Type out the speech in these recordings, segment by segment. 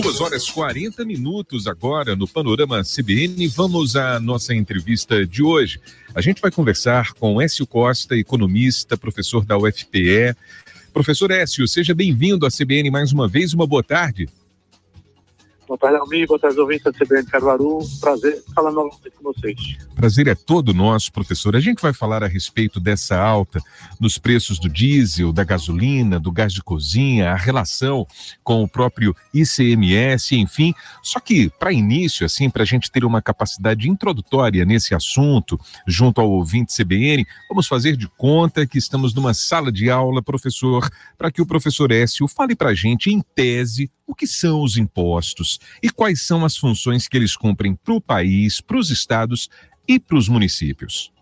Duas horas 40 minutos agora no Panorama CBN. Vamos à nossa entrevista de hoje. A gente vai conversar com Écio Costa, economista, professor da UFPE. Professor Écio, seja bem-vindo à CBN mais uma vez. Uma boa tarde. Boa tarde, Almir. Boa tarde, ouvintes da CBN Caruaru. Prazer falar novamente com vocês. Prazer é todo nosso, professor. A gente vai falar a respeito dessa alta nos preços do diesel, da gasolina, do gás de cozinha, a relação com o próprio ICMS, enfim. Só que, para início, assim, para a gente ter uma capacidade introdutória nesse assunto, junto ao ouvinte CBN, vamos fazer de conta que estamos numa sala de aula, professor, para que o professor Écio fale para a gente, em tese, o que são os impostos e quais são as funções que eles cumprem para o país, para os estados e para os municípios.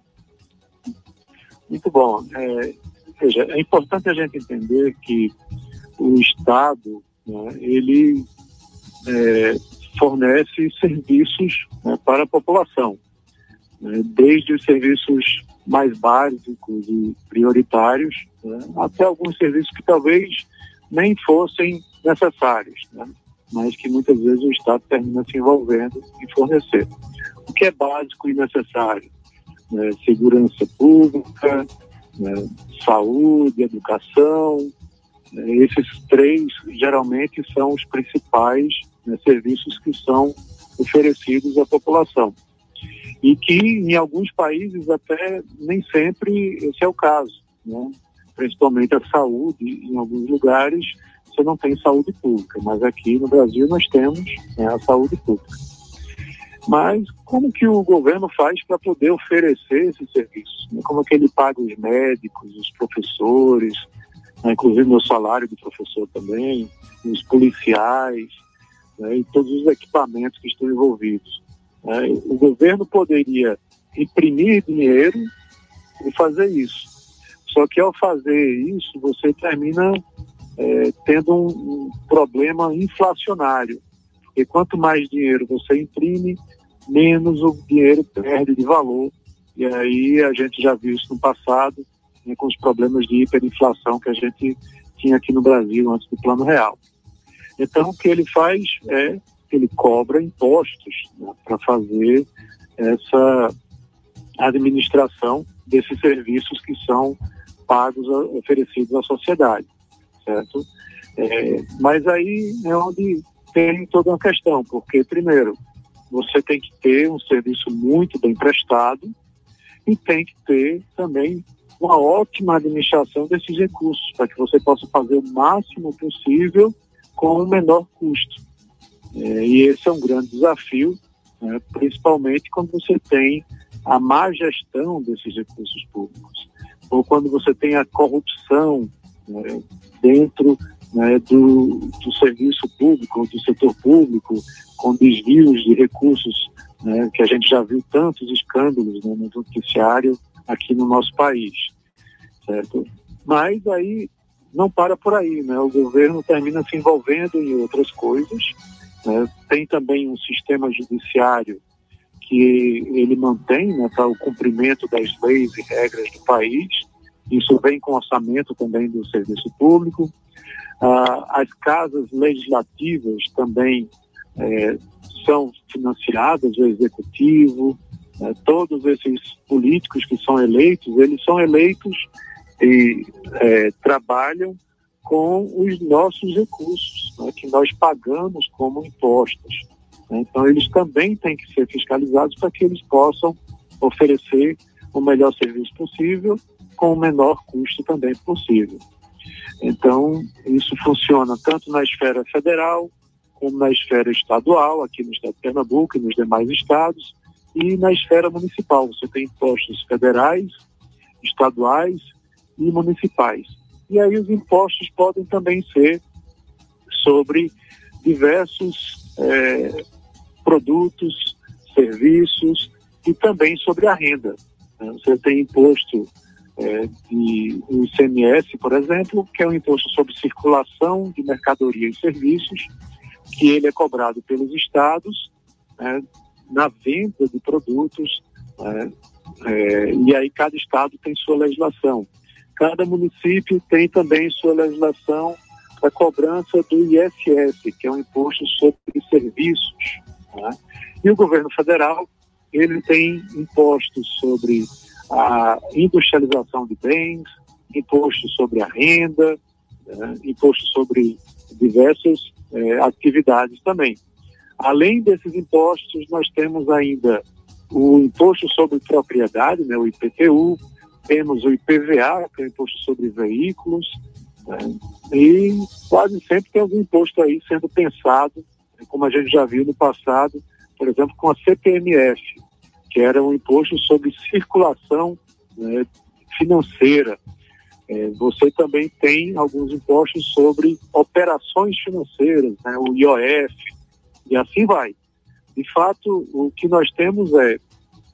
Muito bom. É, veja, é importante a gente entender que o Estado, né, ele é, fornece serviços né, para a população, né, desde os serviços mais básicos e prioritários, né, até alguns serviços que talvez nem fossem necessários, né? Mas que muitas vezes o Estado termina se envolvendo em fornecer. O que é básico e necessário? Né? Segurança pública, né? saúde, educação. Né? Esses três geralmente são os principais serviços que são oferecidos à população. E que em alguns países até nem sempre esse é o caso. Principalmente a saúde, em alguns lugares, você não tem saúde pública, mas aqui no Brasil nós temos né, a saúde pública. Mas como que o governo faz para poder oferecer esses serviços? Né? Como é que ele paga os médicos, os professores, né? inclusive meu salário de professor também, os policiais né? e todos os equipamentos que estão envolvidos. Né? O governo poderia imprimir dinheiro e fazer isso. Só que ao fazer isso, você termina é, tendo um, um, problema inflacionário. Porque quanto mais dinheiro você imprime, menos o dinheiro perde de valor. E aí a gente já viu isso no passado, né, com os problemas de hiperinflação que a gente tinha aqui no Brasil antes do Plano Real. Então, o que ele faz é ele cobra impostos né, para fazer essa administração desses serviços que são pagos, oferecidos à sociedade certo? É, mas aí é onde tem toda uma questão, porque, primeiro, você tem que ter um serviço muito bem prestado e tem que ter também uma ótima administração desses recursos, para que você possa fazer o máximo possível com o menor custo. É, e esse é um grande desafio, né, principalmente quando você tem a má gestão desses recursos públicos, ou quando você tem a corrupção né, dentro né, do, do, serviço público, do setor público, com desvios de recursos, né, que a gente já viu tantos escândalos né, no noticiário aqui no nosso país, certo? Mas aí não para por aí, né? O governo termina se envolvendo em outras coisas. Né? Tem também um sistema judiciário que ele mantém né, para o cumprimento das leis e regras do país. Isso vem com orçamento também do serviço público. Ah, as casas legislativas também é, são financiadas, o executivo, né, todos esses políticos que são eleitos, eles são eleitos e é, trabalham com os nossos recursos, né, que nós pagamos como impostos. Né. Então, eles também têm que ser fiscalizados para que eles possam oferecer o melhor serviço possível com o menor custo também possível. Então, isso funciona tanto na esfera federal, como na esfera estadual, aqui no estado de Pernambuco e nos demais estados, e na esfera municipal. Você tem impostos federais, estaduais e municipais. E aí os impostos podem também ser sobre diversos é, produtos, serviços e também sobre a renda. Você tem imposto é, de o ICMS, por exemplo, que é um imposto sobre circulação de mercadoria e serviços, que ele é cobrado pelos estados né, na venda de produtos, né, é, e aí cada estado tem sua legislação. Cada município tem também sua legislação a cobrança do ISS, que é um imposto sobre serviços. Né? E o governo federal ele tem impostos sobre a industrialização de bens, imposto sobre a renda, né? imposto sobre diversas é, atividades também. Além desses impostos, nós temos ainda o imposto sobre propriedade, né, o IPTU, temos o IPVA, que é o imposto sobre veículos, né, e quase sempre tem algum imposto aí sendo pensado, como a gente já viu no passado, por exemplo, com a CPMF, que era um imposto sobre circulação né, financeira. É, você também tem alguns impostos sobre operações financeiras, né, o IOF, e assim vai. De fato, o que nós temos é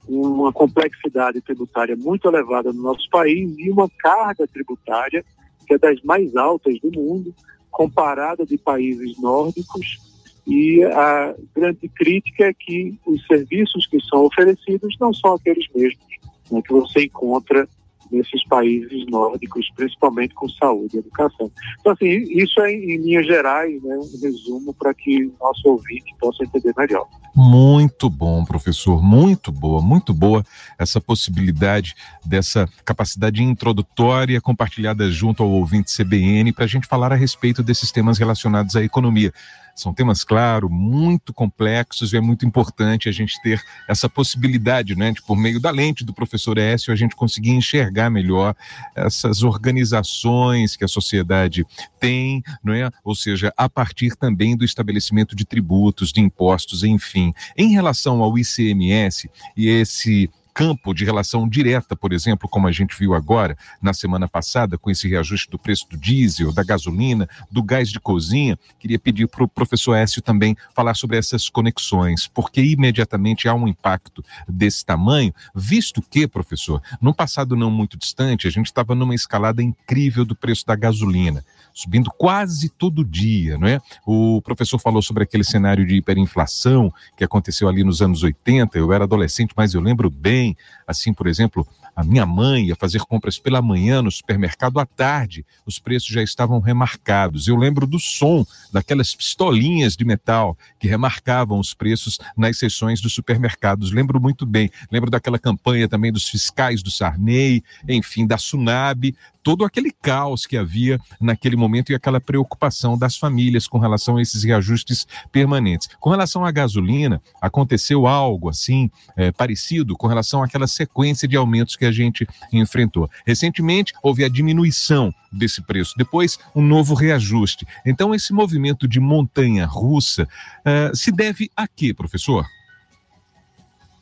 uma complexidade tributária muito elevada no nosso país e uma carga tributária que é das mais altas do mundo, comparada de países nórdicos. E a grande crítica é que os serviços que são oferecidos não são aqueles mesmos né, que você encontra nesses países nórdicos, principalmente com saúde e educação. Então, assim, isso é, em linhas gerais, né, um resumo para que nosso ouvinte possa entender melhor. Muito bom, professor, muito boa, muito boa essa possibilidade dessa capacidade introdutória compartilhada junto ao ouvinte CBN para a gente falar a respeito desses temas relacionados à economia. São temas, claro, muito complexos e é muito importante a gente ter essa possibilidade, né, de por meio da lente do professor Écio, a gente conseguir enxergar melhor essas organizações que a sociedade tem, não é? Ou seja, a partir também do estabelecimento de tributos, de impostos, enfim. Em relação ao ICMS e esse campo de relação direta, por exemplo, como a gente viu agora na semana passada, com esse reajuste do preço do diesel, da gasolina, do gás de cozinha, queria pedir para o professor Écio também falar sobre essas conexões, porque imediatamente há um impacto desse tamanho, visto que, professor, no passado não muito distante, a gente estava numa escalada incrível do preço da gasolina subindo quase todo dia, não é? O professor falou sobre aquele cenário de hiperinflação que aconteceu ali nos anos 80. Eu era adolescente, mas eu lembro bem, assim, por exemplo, a minha mãe ia fazer compras pela manhã no supermercado à tarde, os preços já estavam remarcados. Eu lembro do som daquelas pistolinhas de metal que remarcavam os preços nas seções dos supermercados. Lembro muito bem. Lembro daquela campanha também dos fiscais do Sarney, enfim, da Sunab, todo aquele caos que havia naquele momento e aquela preocupação das famílias com relação a esses reajustes permanentes. Com relação à gasolina, aconteceu algo assim é, parecido com relação àquela sequência de aumentos que a gente enfrentou. Recentemente houve a diminuição desse preço, depois um novo reajuste. Então esse movimento de montanha russa uh, se deve a quê, professor?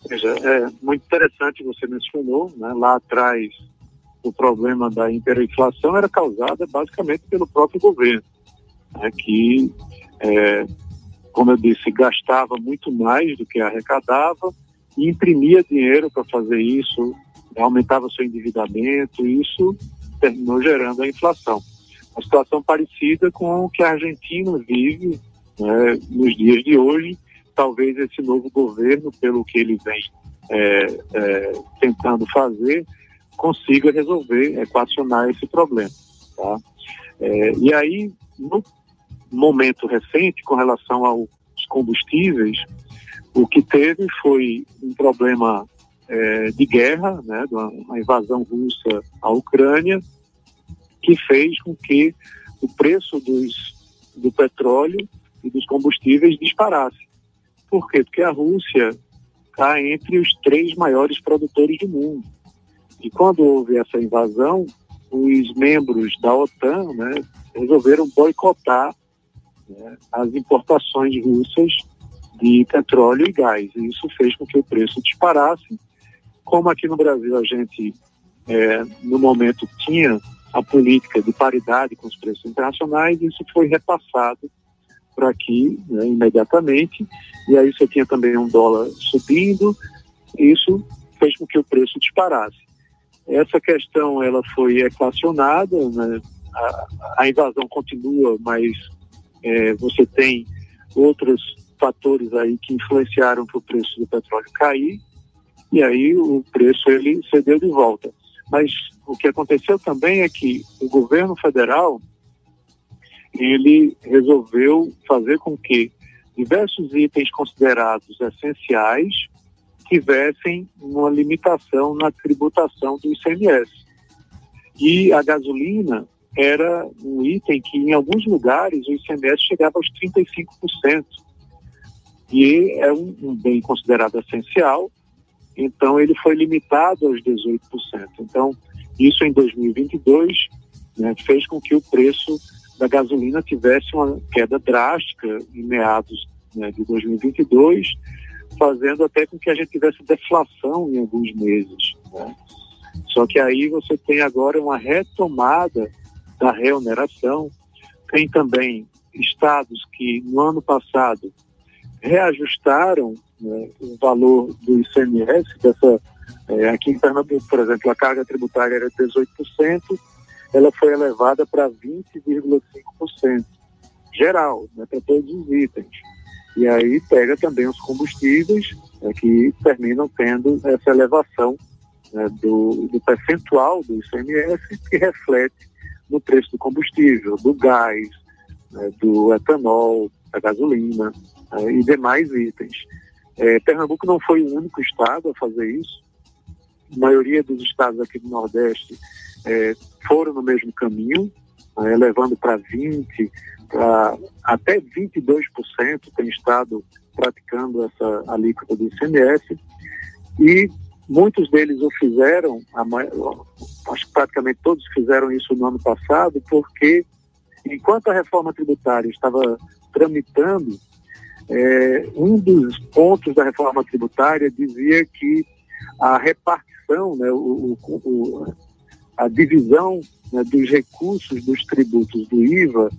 Veja, é muito interessante você mencionou, né? lá atrás o problema da hiperinflação era causada basicamente pelo próprio governo, né, que, é, como eu disse, gastava muito mais do que arrecadava e imprimia dinheiro para fazer isso, aumentava seu endividamento, e isso terminou gerando a inflação. Uma situação parecida com o que a Argentina vive né, nos dias de hoje. Talvez esse novo governo, pelo que ele vem é, é, tentando fazer, consiga resolver, equacionar esse problema. Tá? É, e aí, no momento recente, com relação aos combustíveis, o que teve foi um problema é, de guerra, né, uma invasão russa à Ucrânia, que fez com que o preço dos, do petróleo e dos combustíveis disparasse. Por quê? Porque a Rússia está entre os três maiores produtores do mundo. E quando houve essa invasão, os membros da OTAN né, resolveram boicotar né, as importações russas de petróleo e gás. E isso fez com que o preço disparasse. Como aqui no Brasil a gente, é, no momento, tinha a política de paridade com os preços internacionais, isso foi repassado para aqui né, imediatamente. E aí você tinha também um dólar subindo, isso fez com que o preço disparasse. Essa questão ela foi equacionada, né? a, a, invasão continua, mas é, você tem outros fatores aí que influenciaram para o preço do petróleo cair e aí o preço ele cedeu de volta. Mas o que aconteceu também é que o governo federal ele resolveu fazer com que diversos itens considerados essenciais tivessem uma limitação na tributação do ICMS. E a gasolina era um item que, em alguns lugares, o ICMS chegava aos 35%. E é um, um bem considerado essencial, então ele foi limitado aos 18%. Então, isso em 2022 né, fez com que o preço da gasolina tivesse uma queda drástica em meados né, de 2022, fazendo até com que a gente tivesse deflação em alguns meses. Né? Só que aí você tem agora uma retomada da reoneração, tem também estados que no ano passado reajustaram né, o valor do ICMS, dessa, é, aqui em Pernambuco, por exemplo, a carga tributária era 18%, ela foi elevada para 20,5%, geral, né, para todos os itens. E aí pega também os combustíveis né, que terminam tendo essa elevação né, do, do percentual do ICMS que reflete no preço do combustível, do gás, né, do etanol, da gasolina né, e demais itens. É, Pernambuco não foi o único estado a fazer isso. A maioria dos estados aqui do Nordeste é, foram no mesmo caminho, né, levando para 20%, para até 22% tem estado praticando essa alíquota do ICMS. E muitos deles o fizeram, acho que praticamente todos fizeram isso no ano passado, porque enquanto a reforma tributária estava tramitando, é, um dos pontos da reforma tributária dizia que a repartição, né, o, o, a divisão né, dos recursos dos tributos do IVA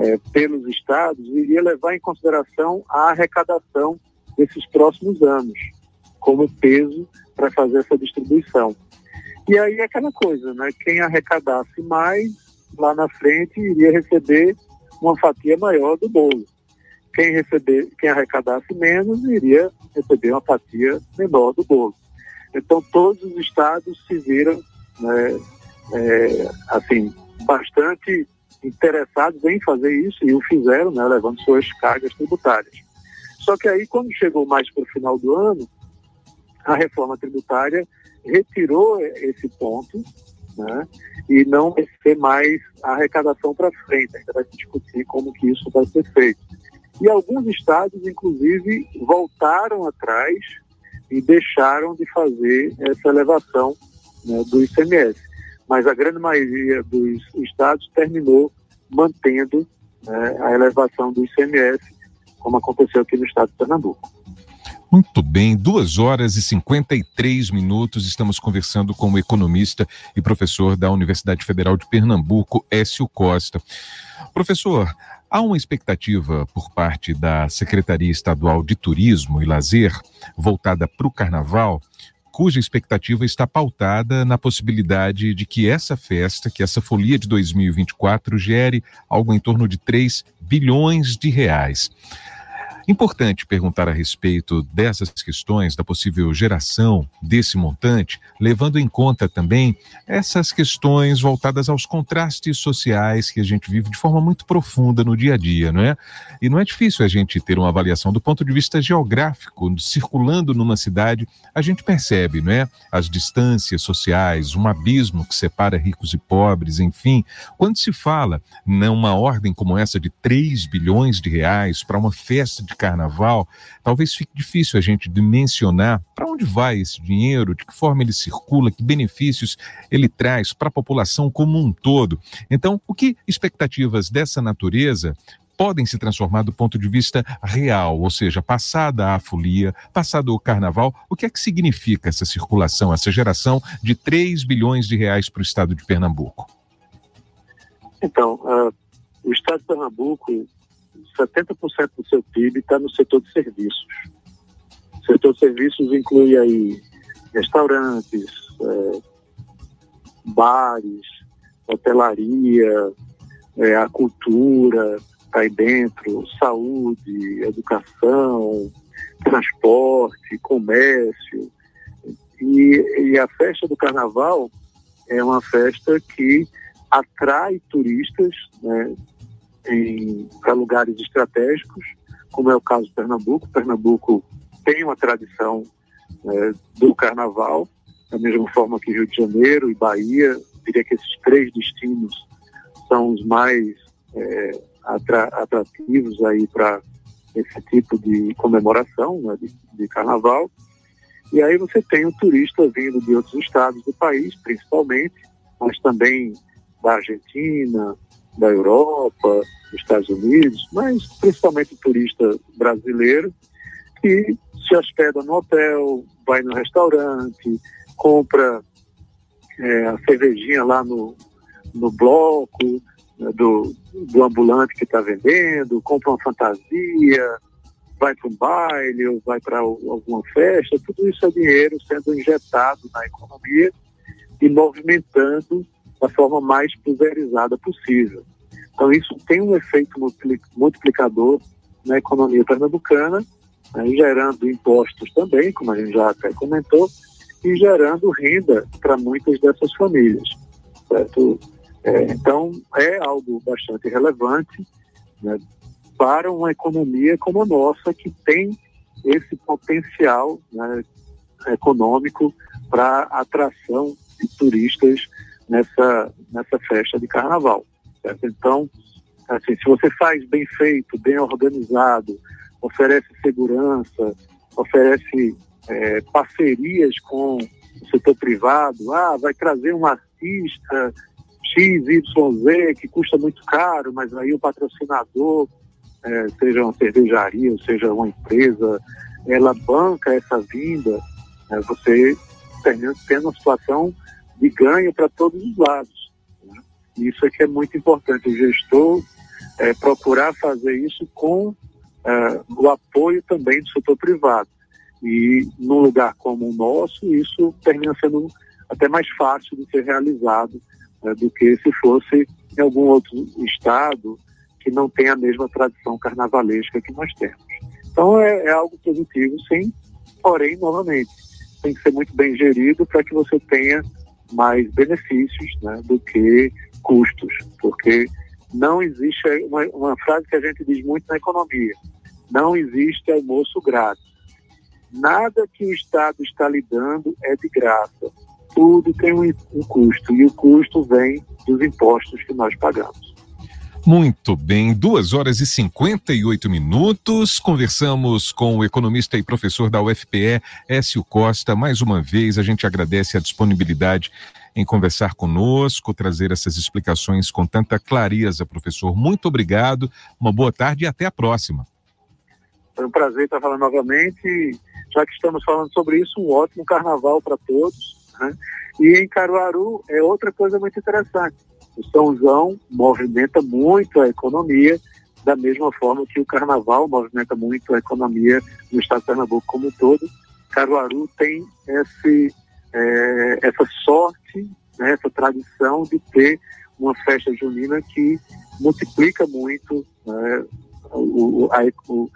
é, pelos estados iria levar em consideração a arrecadação desses próximos anos, como peso para fazer essa distribuição. E aí é aquela coisa, né? Quem arrecadasse mais lá na frente iria receber uma fatia maior do bolo. Quem receber, quem arrecadasse menos iria receber uma fatia menor do bolo. Então todos os estados se viram, né, é, assim, bastante interessados em fazer isso e o fizeram, né, levando suas cargas tributárias. Só que aí, quando chegou mais para o final do ano, a reforma tributária retirou esse ponto né, e não vai ser mais a arrecadação para frente. Ainda vai se discutir como que isso vai ser feito. E alguns estados, inclusive, voltaram atrás e deixaram de fazer essa elevação né, do ICMS. Mas a grande maioria dos estados terminou mantendo né, a elevação do ICMS, como aconteceu aqui no estado de Pernambuco. Muito bem, duas horas e 53 minutos. Estamos conversando com o economista e professor da Universidade Federal de Pernambuco, Écio Costa. Professor, há uma expectativa por parte da Secretaria Estadual de Turismo e Lazer, voltada para o carnaval, cuja expectativa está pautada na possibilidade de que essa festa, que essa folia de 2024, gere algo em torno de 3 bilhões de reais. Importante perguntar a respeito dessas questões, da possível geração desse montante, levando em conta também essas questões voltadas aos contrastes sociais que a gente vive de forma muito profunda no dia a dia, não é? E não é difícil a gente ter uma avaliação do ponto de vista geográfico, circulando numa cidade, a gente percebe, não é? As distâncias sociais, um abismo que separa ricos e pobres, enfim. Quando se fala numa ordem como essa de 3 bilhões de reais para uma festa de carnaval, talvez fique difícil a gente dimensionar para onde vai esse dinheiro, de que forma ele circula, que benefícios ele traz para a população como um todo. Então, o que expectativas dessa natureza podem se transformar do ponto de vista real, ou seja, passada a folia, passado o carnaval, o que é que significa essa circulação, essa geração de 3 bilhões de reais para o estado de Pernambuco? Então, uh, o estado de Pernambuco 70% do seu PIB está no setor de serviços. O setor de serviços inclui aí restaurantes, é, bares, hotelaria, é, a cultura, está aí dentro, saúde, educação, transporte, comércio. E, e a festa do carnaval é uma festa que atrai turistas, né, para lugares estratégicos, como é o caso de Pernambuco. Pernambuco tem uma tradição é, do carnaval, da mesma forma que Rio de Janeiro e Bahia. Diria que esses três destinos são os mais é, atra atrativos aí para esse tipo de comemoração né, de, de carnaval. E aí você tem o turista vindo de outros estados do país, principalmente, mas também da Argentina, da Europa, dos Estados Unidos, mas principalmente o turista brasileiro, que se hospeda no hotel, vai no restaurante, compra é, a cervejinha lá no, no bloco né, do, do ambulante que está vendendo, compra uma fantasia, vai para um baile ou vai para alguma festa, tudo isso é dinheiro sendo injetado na economia e movimentando da forma mais pulverizada possível. Então, isso tem um efeito multiplicador na economia pernambucana, né, gerando impostos também, como a gente já até comentou, e gerando renda para muitas dessas famílias. Certo? É, então, é algo bastante relevante né, para uma economia como a nossa, que tem esse potencial né, econômico para atração de turistas nessa, nessa festa de carnaval. Certo? Então, assim, se você faz bem feito, bem organizado, oferece segurança, oferece é, parcerias com o setor privado, ah, vai trazer um artista XYZ que custa muito caro, mas aí o patrocinador, é, seja uma cervejaria, seja uma empresa, ela banca essa vinda, é, você tendo, tendo uma situação de ganho para todos os lados. Né? Isso é que é muito importante, o gestor é, procurar fazer isso com é, o apoio também do setor privado. E num lugar como o nosso, isso termina sendo até mais fácil de ser realizado né, do que se fosse em algum outro estado que não tem a mesma tradição carnavalesca que nós temos. Então é, é algo positivo, sim, porém, novamente, tem que ser muito bem gerido para que você tenha mais benefícios né, do que custos, porque não existe uma, uma, frase que a gente diz muito na economia: não existe almoço grátis. Nada que o Estado está lhe dando é de graça. Tudo tem um, um custo e o custo vem dos impostos que nós pagamos. Muito bem, duas horas e 58 minutos. Conversamos com o economista e professor da UFPE, Écio Costa. Mais uma vez, a gente agradece a disponibilidade em conversar conosco, trazer essas explicações com tanta clareza, professor. Muito obrigado, uma boa tarde e até a próxima. Foi um prazer estar falando novamente. Já que estamos falando sobre isso, um ótimo carnaval para todos. Né? E em Caruaru é outra coisa muito interessante o São João movimenta muito a economia, da mesma forma que o Carnaval movimenta muito a economia no estado de Pernambuco como um todo. Caruaru tem esse, é, essa sorte, né, essa tradição de ter uma festa junina que multiplica muito né, o, a, o,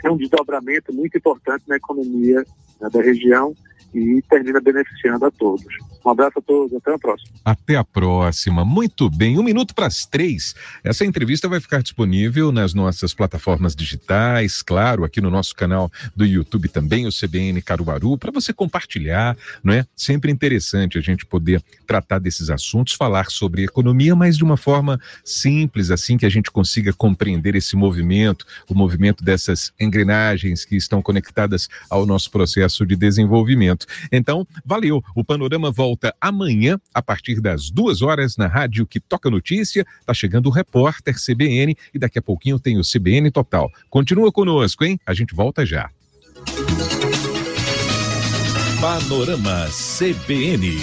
tem um desdobramento muito importante na economia né, da região e termina beneficiando a todos. Um abraço a todos, até a próxima. Até a próxima. Muito bem, um minuto para as três. Essa entrevista vai ficar disponível nas nossas plataformas digitais, claro, aqui no nosso canal do YouTube também, o CBN Caruaru, para você compartilhar, não é? Sempre interessante a gente poder tratar desses assuntos, falar sobre economia, mas de uma forma simples, assim que a gente consiga compreender esse movimento, o movimento dessas engrenagens que estão conectadas ao nosso processo de desenvolvimento. Então, valeu. O panorama volta volta amanhã, a partir das duas horas, na rádio que toca notícia. Tá chegando o repórter CBN e daqui a pouquinho tem o CBN Total. Continua conosco, hein? A gente volta já. Panorama CBN